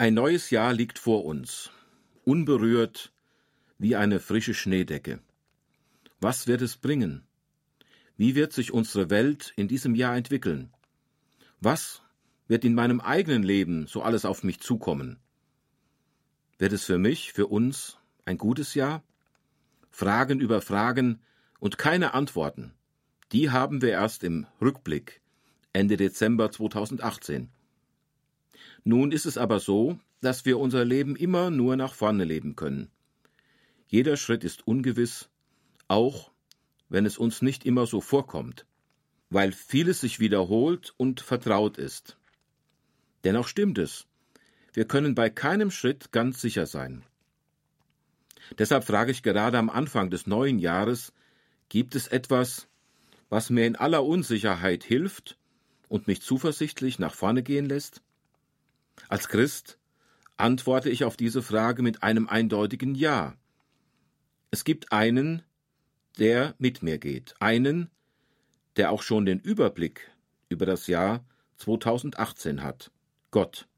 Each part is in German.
Ein neues Jahr liegt vor uns, unberührt wie eine frische Schneedecke. Was wird es bringen? Wie wird sich unsere Welt in diesem Jahr entwickeln? Was wird in meinem eigenen Leben so alles auf mich zukommen? Wird es für mich, für uns ein gutes Jahr? Fragen über Fragen und keine Antworten. Die haben wir erst im Rückblick Ende Dezember 2018. Nun ist es aber so, dass wir unser Leben immer nur nach vorne leben können. Jeder Schritt ist ungewiss, auch wenn es uns nicht immer so vorkommt, weil vieles sich wiederholt und vertraut ist. Dennoch stimmt es, wir können bei keinem Schritt ganz sicher sein. Deshalb frage ich gerade am Anfang des neuen Jahres, gibt es etwas, was mir in aller Unsicherheit hilft und mich zuversichtlich nach vorne gehen lässt? Als Christ antworte ich auf diese Frage mit einem eindeutigen Ja. Es gibt einen, der mit mir geht, einen, der auch schon den Überblick über das Jahr 2018 hat, Gott.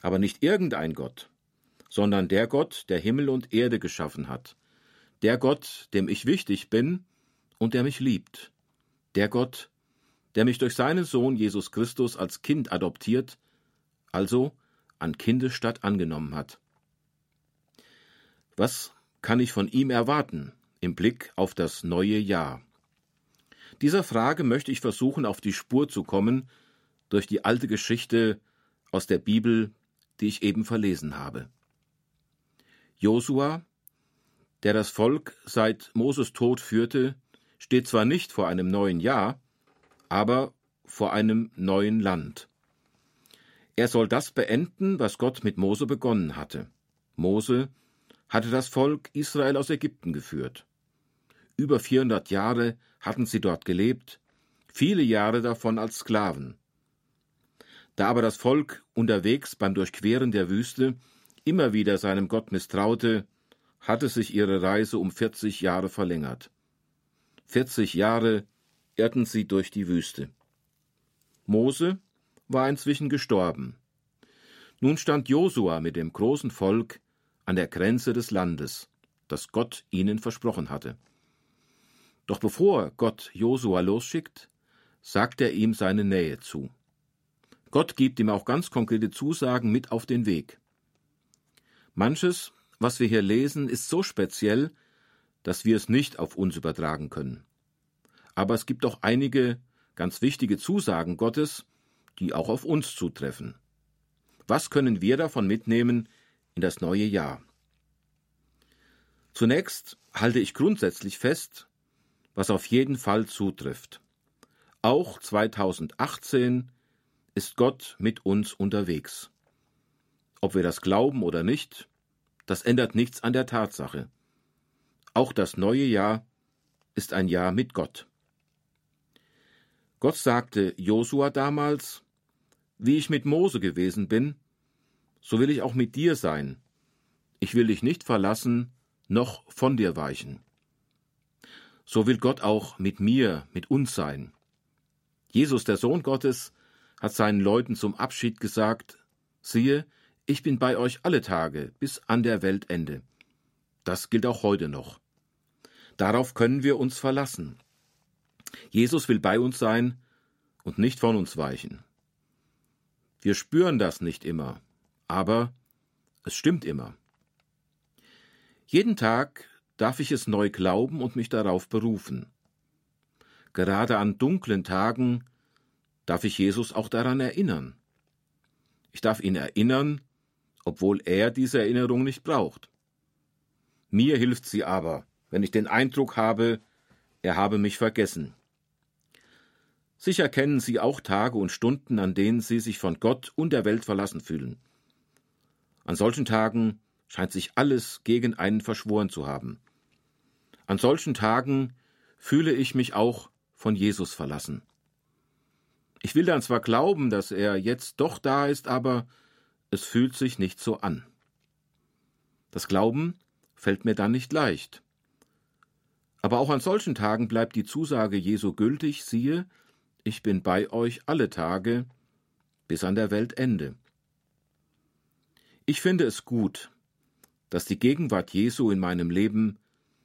Aber nicht irgendein Gott, sondern der Gott, der Himmel und Erde geschaffen hat, der Gott, dem ich wichtig bin und der mich liebt, der Gott, der mich durch seinen Sohn Jesus Christus als Kind adoptiert also an Kindesstatt angenommen hat. Was kann ich von ihm erwarten im Blick auf das neue Jahr? Dieser Frage möchte ich versuchen, auf die Spur zu kommen durch die alte Geschichte aus der Bibel, die ich eben verlesen habe. Josua, der das Volk seit Moses Tod führte, steht zwar nicht vor einem neuen Jahr, aber vor einem neuen Land. Er soll das beenden, was Gott mit Mose begonnen hatte. Mose hatte das Volk Israel aus Ägypten geführt. Über 400 Jahre hatten sie dort gelebt, viele Jahre davon als Sklaven. Da aber das Volk unterwegs beim Durchqueren der Wüste immer wieder seinem Gott misstraute, hatte sich ihre Reise um 40 Jahre verlängert. 40 Jahre irrten sie durch die Wüste. Mose war inzwischen gestorben. Nun stand Josua mit dem großen Volk an der Grenze des Landes, das Gott ihnen versprochen hatte. Doch bevor Gott Josua losschickt, sagt er ihm seine Nähe zu. Gott gibt ihm auch ganz konkrete Zusagen mit auf den Weg. Manches, was wir hier lesen, ist so speziell, dass wir es nicht auf uns übertragen können. Aber es gibt auch einige ganz wichtige Zusagen Gottes, die auch auf uns zutreffen. Was können wir davon mitnehmen in das neue Jahr? Zunächst halte ich grundsätzlich fest, was auf jeden Fall zutrifft. Auch 2018 ist Gott mit uns unterwegs. Ob wir das glauben oder nicht, das ändert nichts an der Tatsache. Auch das neue Jahr ist ein Jahr mit Gott. Gott sagte Josua damals, wie ich mit Mose gewesen bin, so will ich auch mit dir sein. Ich will dich nicht verlassen, noch von dir weichen. So will Gott auch mit mir, mit uns sein. Jesus, der Sohn Gottes, hat seinen Leuten zum Abschied gesagt, siehe, ich bin bei euch alle Tage bis an der Weltende. Das gilt auch heute noch. Darauf können wir uns verlassen. Jesus will bei uns sein und nicht von uns weichen. Wir spüren das nicht immer, aber es stimmt immer. Jeden Tag darf ich es neu glauben und mich darauf berufen. Gerade an dunklen Tagen darf ich Jesus auch daran erinnern. Ich darf ihn erinnern, obwohl er diese Erinnerung nicht braucht. Mir hilft sie aber, wenn ich den Eindruck habe, er habe mich vergessen. Sicher kennen Sie auch Tage und Stunden, an denen Sie sich von Gott und der Welt verlassen fühlen. An solchen Tagen scheint sich alles gegen einen verschworen zu haben. An solchen Tagen fühle ich mich auch von Jesus verlassen. Ich will dann zwar glauben, dass er jetzt doch da ist, aber es fühlt sich nicht so an. Das Glauben fällt mir dann nicht leicht. Aber auch an solchen Tagen bleibt die Zusage Jesu gültig, siehe, ich bin bei euch alle Tage bis an der Weltende. Ich finde es gut, dass die Gegenwart Jesu in meinem Leben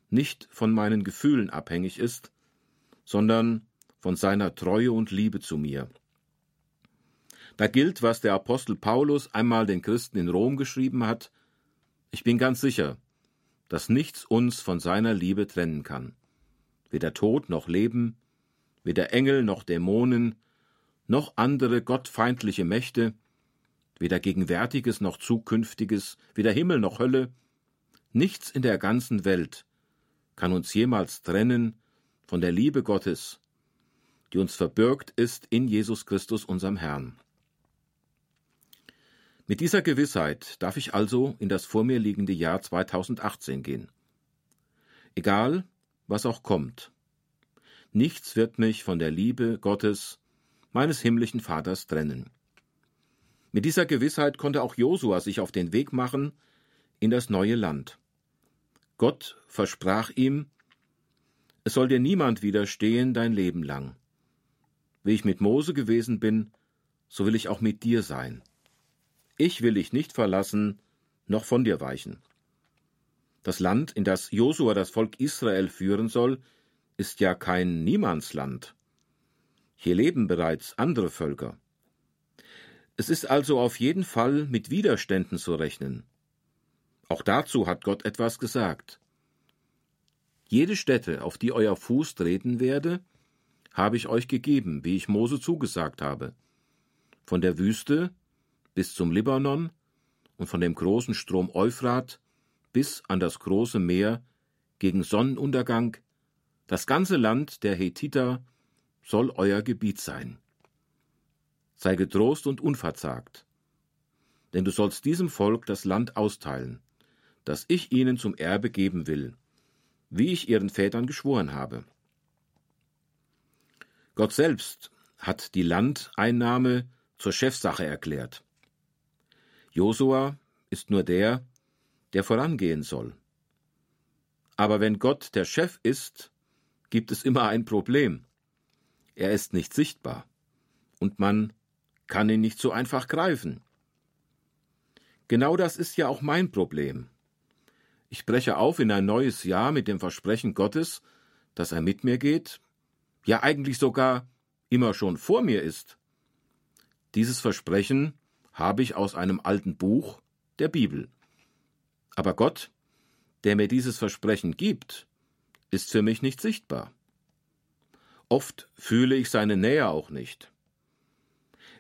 nicht von meinen Gefühlen abhängig ist, sondern von seiner Treue und Liebe zu mir. Da gilt, was der Apostel Paulus einmal den Christen in Rom geschrieben hat, ich bin ganz sicher, dass nichts uns von seiner Liebe trennen kann. Weder Tod noch Leben, weder Engel noch Dämonen, noch andere gottfeindliche Mächte, weder Gegenwärtiges noch Zukünftiges, weder Himmel noch Hölle, nichts in der ganzen Welt kann uns jemals trennen von der Liebe Gottes, die uns verbürgt ist in Jesus Christus, unserem Herrn. Mit dieser Gewissheit darf ich also in das vor mir liegende Jahr 2018 gehen. Egal, was auch kommt. Nichts wird mich von der Liebe Gottes, meines himmlischen Vaters, trennen. Mit dieser Gewissheit konnte auch Josua sich auf den Weg machen in das neue Land. Gott versprach ihm, es soll dir niemand widerstehen dein Leben lang. Wie ich mit Mose gewesen bin, so will ich auch mit dir sein. Ich will dich nicht verlassen, noch von dir weichen. Das Land, in das Josua das Volk Israel führen soll, ist ja kein Niemandsland. Hier leben bereits andere Völker. Es ist also auf jeden Fall mit Widerständen zu rechnen. Auch dazu hat Gott etwas gesagt. Jede Stätte, auf die euer Fuß treten werde, habe ich euch gegeben, wie ich Mose zugesagt habe. Von der Wüste bis zum Libanon und von dem großen Strom Euphrat bis an das große Meer gegen Sonnenuntergang, das ganze Land der Hethiter soll euer Gebiet sein. Sei getrost und unverzagt, denn du sollst diesem Volk das Land austeilen, das ich ihnen zum Erbe geben will, wie ich ihren Vätern geschworen habe. Gott selbst hat die Landeinnahme zur Chefsache erklärt. Josua ist nur der, der vorangehen soll. Aber wenn Gott der Chef ist, gibt es immer ein Problem. Er ist nicht sichtbar und man kann ihn nicht so einfach greifen. Genau das ist ja auch mein Problem. Ich breche auf in ein neues Jahr mit dem Versprechen Gottes, dass er mit mir geht, ja eigentlich sogar immer schon vor mir ist. Dieses Versprechen habe ich aus einem alten Buch, der Bibel. Aber Gott, der mir dieses Versprechen gibt, ist für mich nicht sichtbar. Oft fühle ich seine Nähe auch nicht.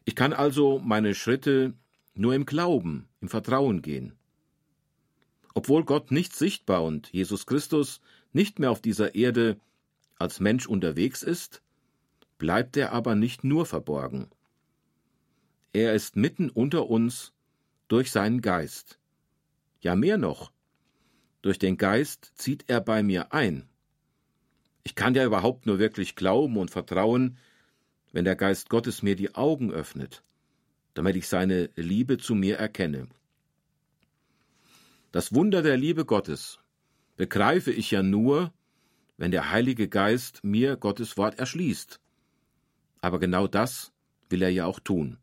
Ich kann also meine Schritte nur im Glauben, im Vertrauen gehen. Obwohl Gott nicht sichtbar und Jesus Christus nicht mehr auf dieser Erde als Mensch unterwegs ist, bleibt er aber nicht nur verborgen. Er ist mitten unter uns durch seinen Geist. Ja mehr noch, durch den Geist zieht er bei mir ein. Ich kann ja überhaupt nur wirklich glauben und vertrauen, wenn der Geist Gottes mir die Augen öffnet, damit ich seine Liebe zu mir erkenne. Das Wunder der Liebe Gottes begreife ich ja nur, wenn der Heilige Geist mir Gottes Wort erschließt. Aber genau das will er ja auch tun.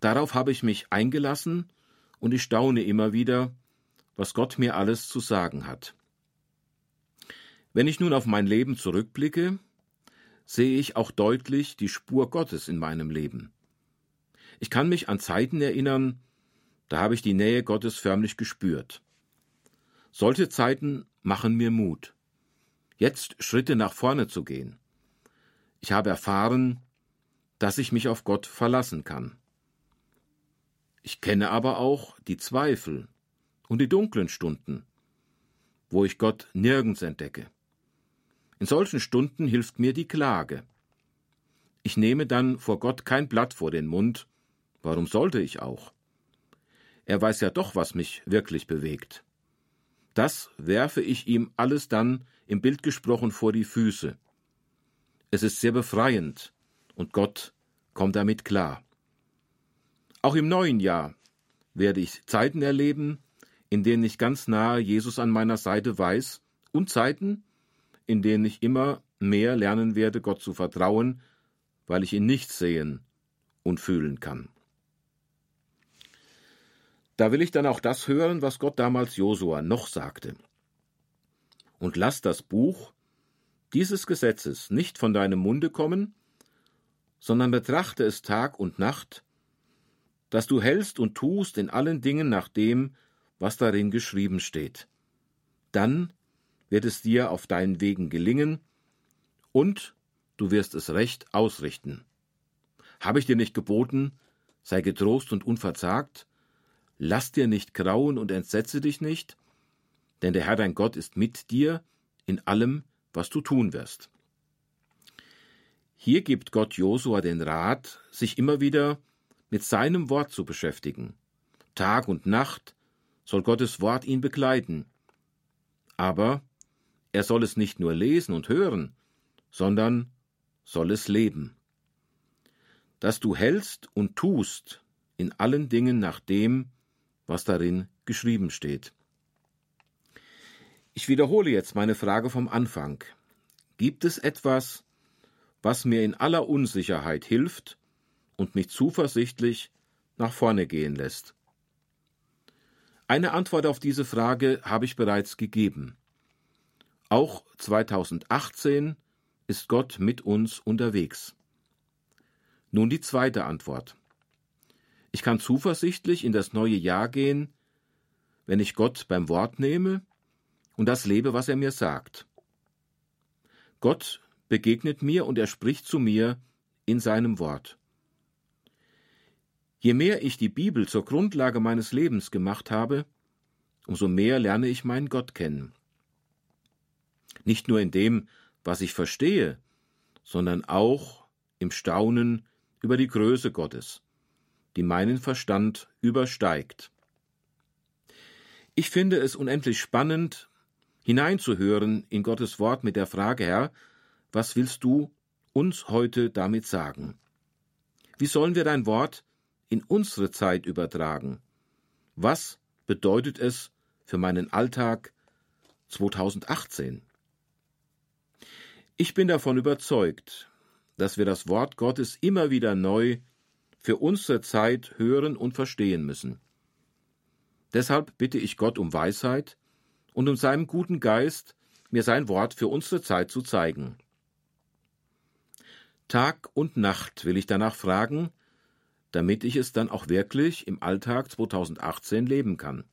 Darauf habe ich mich eingelassen und ich staune immer wieder, was Gott mir alles zu sagen hat. Wenn ich nun auf mein Leben zurückblicke, sehe ich auch deutlich die Spur Gottes in meinem Leben. Ich kann mich an Zeiten erinnern, da habe ich die Nähe Gottes förmlich gespürt. Solche Zeiten machen mir Mut, jetzt Schritte nach vorne zu gehen. Ich habe erfahren, dass ich mich auf Gott verlassen kann. Ich kenne aber auch die Zweifel und die dunklen Stunden, wo ich Gott nirgends entdecke. In solchen Stunden hilft mir die Klage. Ich nehme dann vor Gott kein Blatt vor den Mund, warum sollte ich auch? Er weiß ja doch, was mich wirklich bewegt. Das werfe ich ihm alles dann im Bild gesprochen vor die Füße. Es ist sehr befreiend, und Gott kommt damit klar. Auch im neuen Jahr werde ich Zeiten erleben, in denen ich ganz nahe Jesus an meiner Seite weiß, und Zeiten, in denen ich immer mehr lernen werde, Gott zu vertrauen, weil ich ihn nicht sehen und fühlen kann. Da will ich dann auch das hören, was Gott damals Josua noch sagte. Und lass das Buch dieses Gesetzes nicht von deinem Munde kommen, sondern betrachte es Tag und Nacht, dass du hältst und tust in allen Dingen nach dem, was darin geschrieben steht. Dann wird es dir auf deinen Wegen gelingen, und du wirst es recht ausrichten. Habe ich dir nicht geboten, sei getrost und unverzagt, lass dir nicht grauen und entsetze dich nicht, denn der Herr dein Gott ist mit dir in allem, was du tun wirst. Hier gibt Gott Josua den Rat, sich immer wieder mit seinem Wort zu beschäftigen. Tag und Nacht soll Gottes Wort ihn begleiten. Aber er soll es nicht nur lesen und hören, sondern soll es leben. Dass du hältst und tust in allen Dingen nach dem, was darin geschrieben steht. Ich wiederhole jetzt meine Frage vom Anfang. Gibt es etwas, was mir in aller Unsicherheit hilft und mich zuversichtlich nach vorne gehen lässt? Eine Antwort auf diese Frage habe ich bereits gegeben. Auch 2018 ist Gott mit uns unterwegs. Nun die zweite Antwort. Ich kann zuversichtlich in das neue Jahr gehen, wenn ich Gott beim Wort nehme und das lebe, was er mir sagt. Gott begegnet mir und er spricht zu mir in seinem Wort. Je mehr ich die Bibel zur Grundlage meines Lebens gemacht habe, umso mehr lerne ich meinen Gott kennen. Nicht nur in dem, was ich verstehe, sondern auch im Staunen über die Größe Gottes, die meinen Verstand übersteigt. Ich finde es unendlich spannend, hineinzuhören in Gottes Wort mit der Frage, Herr, was willst du uns heute damit sagen? Wie sollen wir dein Wort in unsere Zeit übertragen? Was bedeutet es für meinen Alltag 2018? Ich bin davon überzeugt, dass wir das Wort Gottes immer wieder neu für unsere Zeit hören und verstehen müssen. Deshalb bitte ich Gott um Weisheit und um seinem guten Geist, mir sein Wort für unsere Zeit zu zeigen. Tag und Nacht will ich danach fragen, damit ich es dann auch wirklich im Alltag 2018 leben kann.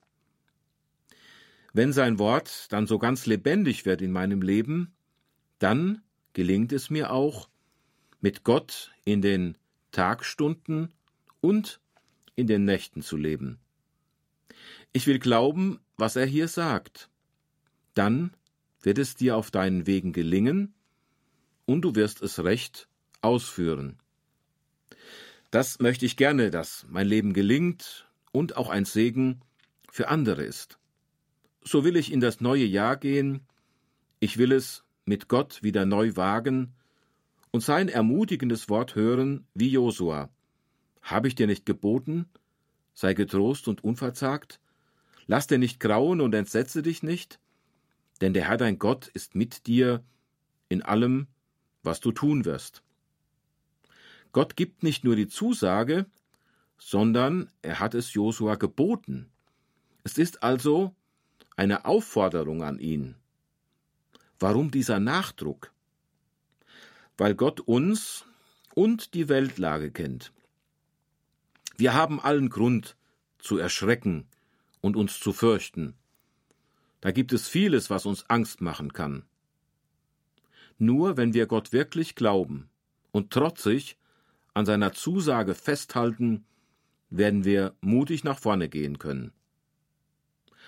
Wenn sein Wort dann so ganz lebendig wird in meinem Leben, dann gelingt es mir auch, mit Gott in den Tagstunden und in den Nächten zu leben. Ich will glauben, was er hier sagt. Dann wird es dir auf deinen Wegen gelingen und du wirst es recht ausführen. Das möchte ich gerne, dass mein Leben gelingt und auch ein Segen für andere ist. So will ich in das neue Jahr gehen, ich will es mit Gott wieder neu wagen und sein ermutigendes Wort hören wie Josua. Habe ich dir nicht geboten? Sei getrost und unverzagt. Lass dir nicht grauen und entsetze dich nicht, denn der Herr dein Gott ist mit dir in allem, was du tun wirst. Gott gibt nicht nur die Zusage, sondern er hat es Josua geboten. Es ist also eine Aufforderung an ihn. Warum dieser Nachdruck? Weil Gott uns und die Weltlage kennt. Wir haben allen Grund zu erschrecken und uns zu fürchten. Da gibt es vieles, was uns Angst machen kann. Nur wenn wir Gott wirklich glauben und trotzig an seiner Zusage festhalten, werden wir mutig nach vorne gehen können.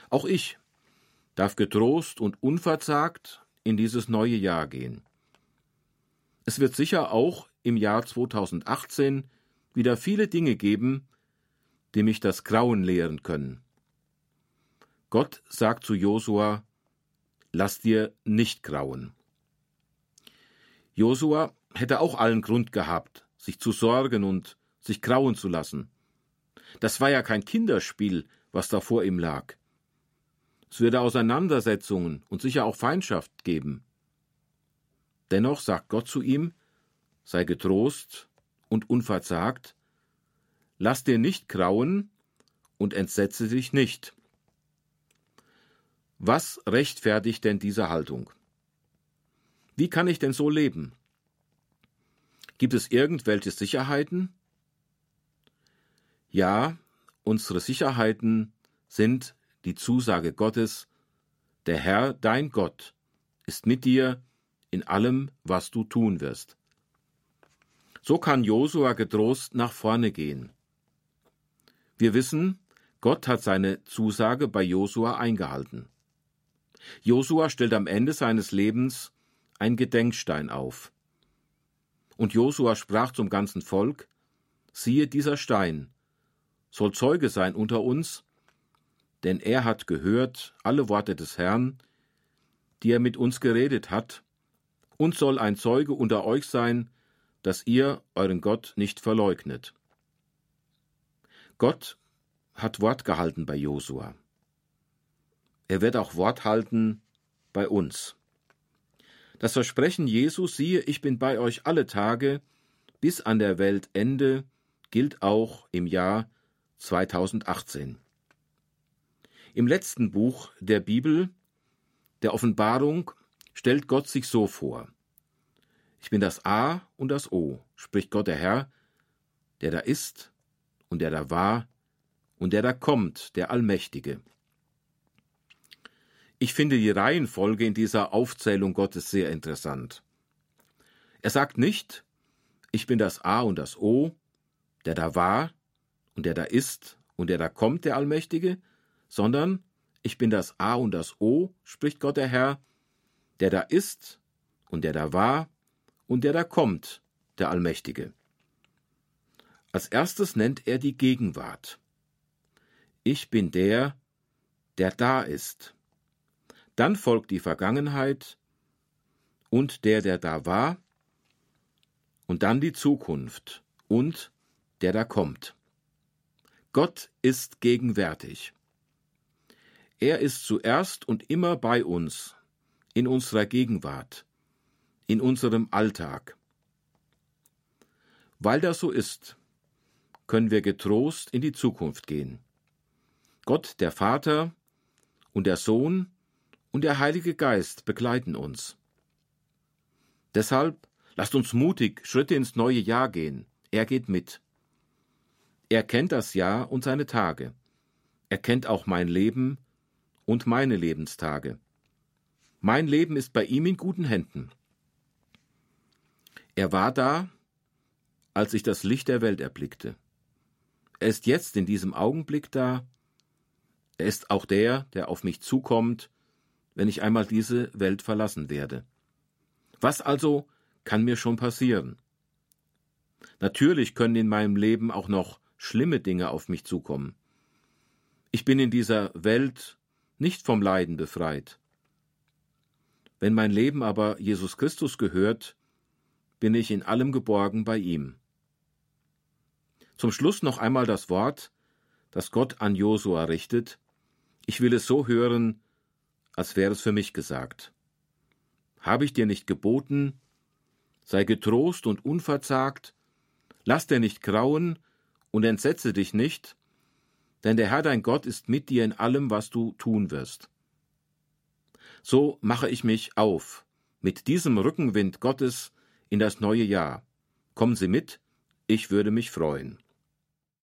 Auch ich darf getrost und unverzagt in dieses neue Jahr gehen. Es wird sicher auch im Jahr 2018 wieder viele Dinge geben, die mich das Grauen lehren können. Gott sagt zu Josua, lass dir nicht grauen. Josua hätte auch allen Grund gehabt, sich zu sorgen und sich grauen zu lassen. Das war ja kein Kinderspiel, was da vor ihm lag. Es würde Auseinandersetzungen und sicher auch Feindschaft geben. Dennoch sagt Gott zu ihm, sei getrost und unverzagt, lass dir nicht grauen und entsetze dich nicht. Was rechtfertigt denn diese Haltung? Wie kann ich denn so leben? Gibt es irgendwelche Sicherheiten? Ja, unsere Sicherheiten sind die Zusage Gottes, der Herr, dein Gott, ist mit dir in allem, was du tun wirst. So kann Josua getrost nach vorne gehen. Wir wissen, Gott hat seine Zusage bei Josua eingehalten. Josua stellt am Ende seines Lebens ein Gedenkstein auf. Und Josua sprach zum ganzen Volk: Siehe, dieser Stein soll Zeuge sein unter uns, denn er hat gehört alle Worte des Herrn, die er mit uns geredet hat, und soll ein Zeuge unter euch sein, dass ihr euren Gott nicht verleugnet. Gott hat Wort gehalten bei Josua. Er wird auch Wort halten bei uns. Das Versprechen Jesus, siehe, ich bin bei euch alle Tage bis an der Weltende, gilt auch im Jahr 2018. Im letzten Buch der Bibel, der Offenbarung, stellt Gott sich so vor. Ich bin das A und das O, spricht Gott der Herr, der da ist und der da war und der da kommt, der Allmächtige. Ich finde die Reihenfolge in dieser Aufzählung Gottes sehr interessant. Er sagt nicht, ich bin das A und das O, der da war und der da ist und der da kommt, der Allmächtige, sondern ich bin das A und das O, spricht Gott der Herr, der da ist und der da war und der da kommt, der Allmächtige. Als erstes nennt er die Gegenwart. Ich bin der, der da ist. Dann folgt die Vergangenheit und der, der da war, und dann die Zukunft und der da kommt. Gott ist gegenwärtig. Er ist zuerst und immer bei uns, in unserer Gegenwart, in unserem Alltag. Weil das so ist, können wir getrost in die Zukunft gehen. Gott, der Vater und der Sohn und der Heilige Geist begleiten uns. Deshalb lasst uns mutig Schritte ins neue Jahr gehen. Er geht mit. Er kennt das Jahr und seine Tage. Er kennt auch mein Leben und meine Lebenstage. Mein Leben ist bei ihm in guten Händen. Er war da, als ich das Licht der Welt erblickte. Er ist jetzt in diesem Augenblick da. Er ist auch der, der auf mich zukommt, wenn ich einmal diese Welt verlassen werde. Was also kann mir schon passieren? Natürlich können in meinem Leben auch noch schlimme Dinge auf mich zukommen. Ich bin in dieser Welt nicht vom Leiden befreit. Wenn mein Leben aber Jesus Christus gehört, bin ich in allem geborgen bei ihm. Zum Schluss noch einmal das Wort, das Gott an Josua richtet. Ich will es so hören, als wäre es für mich gesagt. Habe ich dir nicht geboten, sei getrost und unverzagt, lass dir nicht grauen und entsetze dich nicht, denn der Herr dein Gott ist mit dir in allem, was du tun wirst. So mache ich mich auf, mit diesem Rückenwind Gottes in das neue Jahr. Kommen Sie mit, ich würde mich freuen.